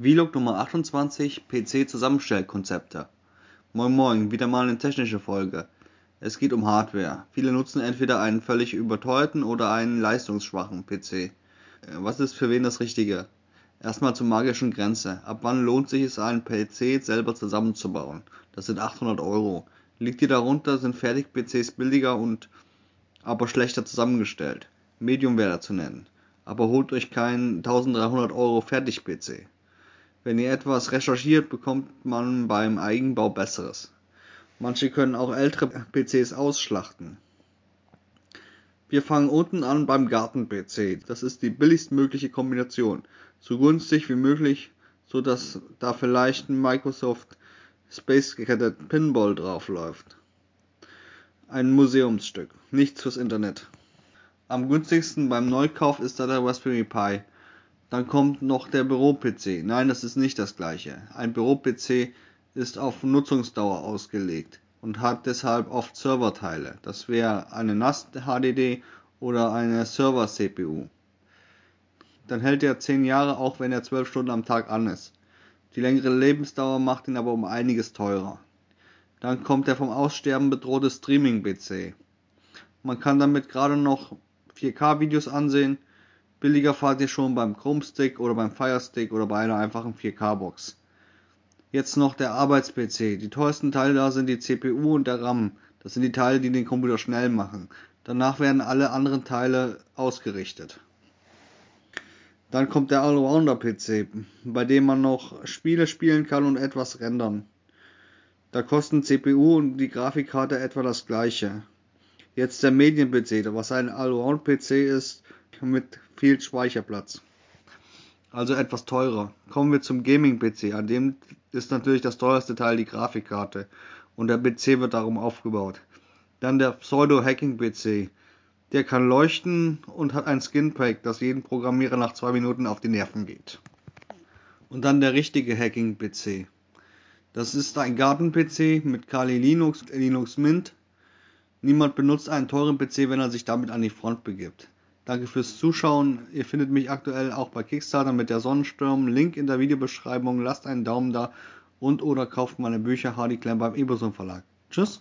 Vlog Nummer 28 PC Zusammenstellkonzepte. Moin Moin, wieder mal eine technische Folge. Es geht um Hardware. Viele nutzen entweder einen völlig überteuerten oder einen leistungsschwachen PC. Äh, was ist für wen das Richtige? Erstmal zur magischen Grenze. Ab wann lohnt sich es, einen PC selber zusammenzubauen? Das sind 800 Euro. Liegt ihr darunter, sind Fertig-PCs billiger und aber schlechter zusammengestellt. Medium wäre zu nennen. Aber holt euch keinen 1300 Euro Fertig-PC. Wenn ihr etwas recherchiert, bekommt man beim Eigenbau Besseres. Manche können auch ältere PCs ausschlachten. Wir fangen unten an beim Garten-PC. Das ist die billigstmögliche Kombination. So günstig wie möglich, so dass da vielleicht ein Microsoft Space Cadet Pinball draufläuft. Ein Museumsstück, nichts fürs Internet. Am günstigsten beim Neukauf ist da der Raspberry Pi. Dann kommt noch der Büro-PC. Nein, das ist nicht das gleiche. Ein Büro-PC ist auf Nutzungsdauer ausgelegt und hat deshalb oft Serverteile. Das wäre eine NAS HDD oder eine Server-CPU. Dann hält er 10 Jahre, auch wenn er 12 Stunden am Tag an ist. Die längere Lebensdauer macht ihn aber um einiges teurer. Dann kommt der vom Aussterben bedrohte Streaming-PC. Man kann damit gerade noch 4K-Videos ansehen, Billiger fahrt ihr schon beim Chrome Stick oder beim Fire Stick oder bei einer einfachen 4K-Box. Jetzt noch der Arbeits-PC. Die teuersten Teile da sind die CPU und der RAM. Das sind die Teile, die den Computer schnell machen. Danach werden alle anderen Teile ausgerichtet. Dann kommt der Allrounder-PC, bei dem man noch Spiele spielen kann und etwas rendern. Da kosten CPU und die Grafikkarte etwa das gleiche. Jetzt der Medien-PC, was ein Allround-PC ist, mit viel Speicherplatz. Also etwas teurer. Kommen wir zum Gaming-PC. An dem ist natürlich das teuerste Teil die Grafikkarte. Und der PC wird darum aufgebaut. Dann der Pseudo-Hacking-PC. Der kann leuchten und hat ein Skin-Pack, das jedem Programmierer nach zwei Minuten auf die Nerven geht. Und dann der richtige Hacking-PC. Das ist ein Garten-PC mit Kali Linux, Linux Mint. Niemand benutzt einen teuren PC, wenn er sich damit an die Front begibt. Danke fürs Zuschauen. Ihr findet mich aktuell auch bei Kickstarter mit der Sonnensturm. Link in der Videobeschreibung. Lasst einen Daumen da und oder kauft meine Bücher Hardy Clan beim Eboson Verlag. Tschüss.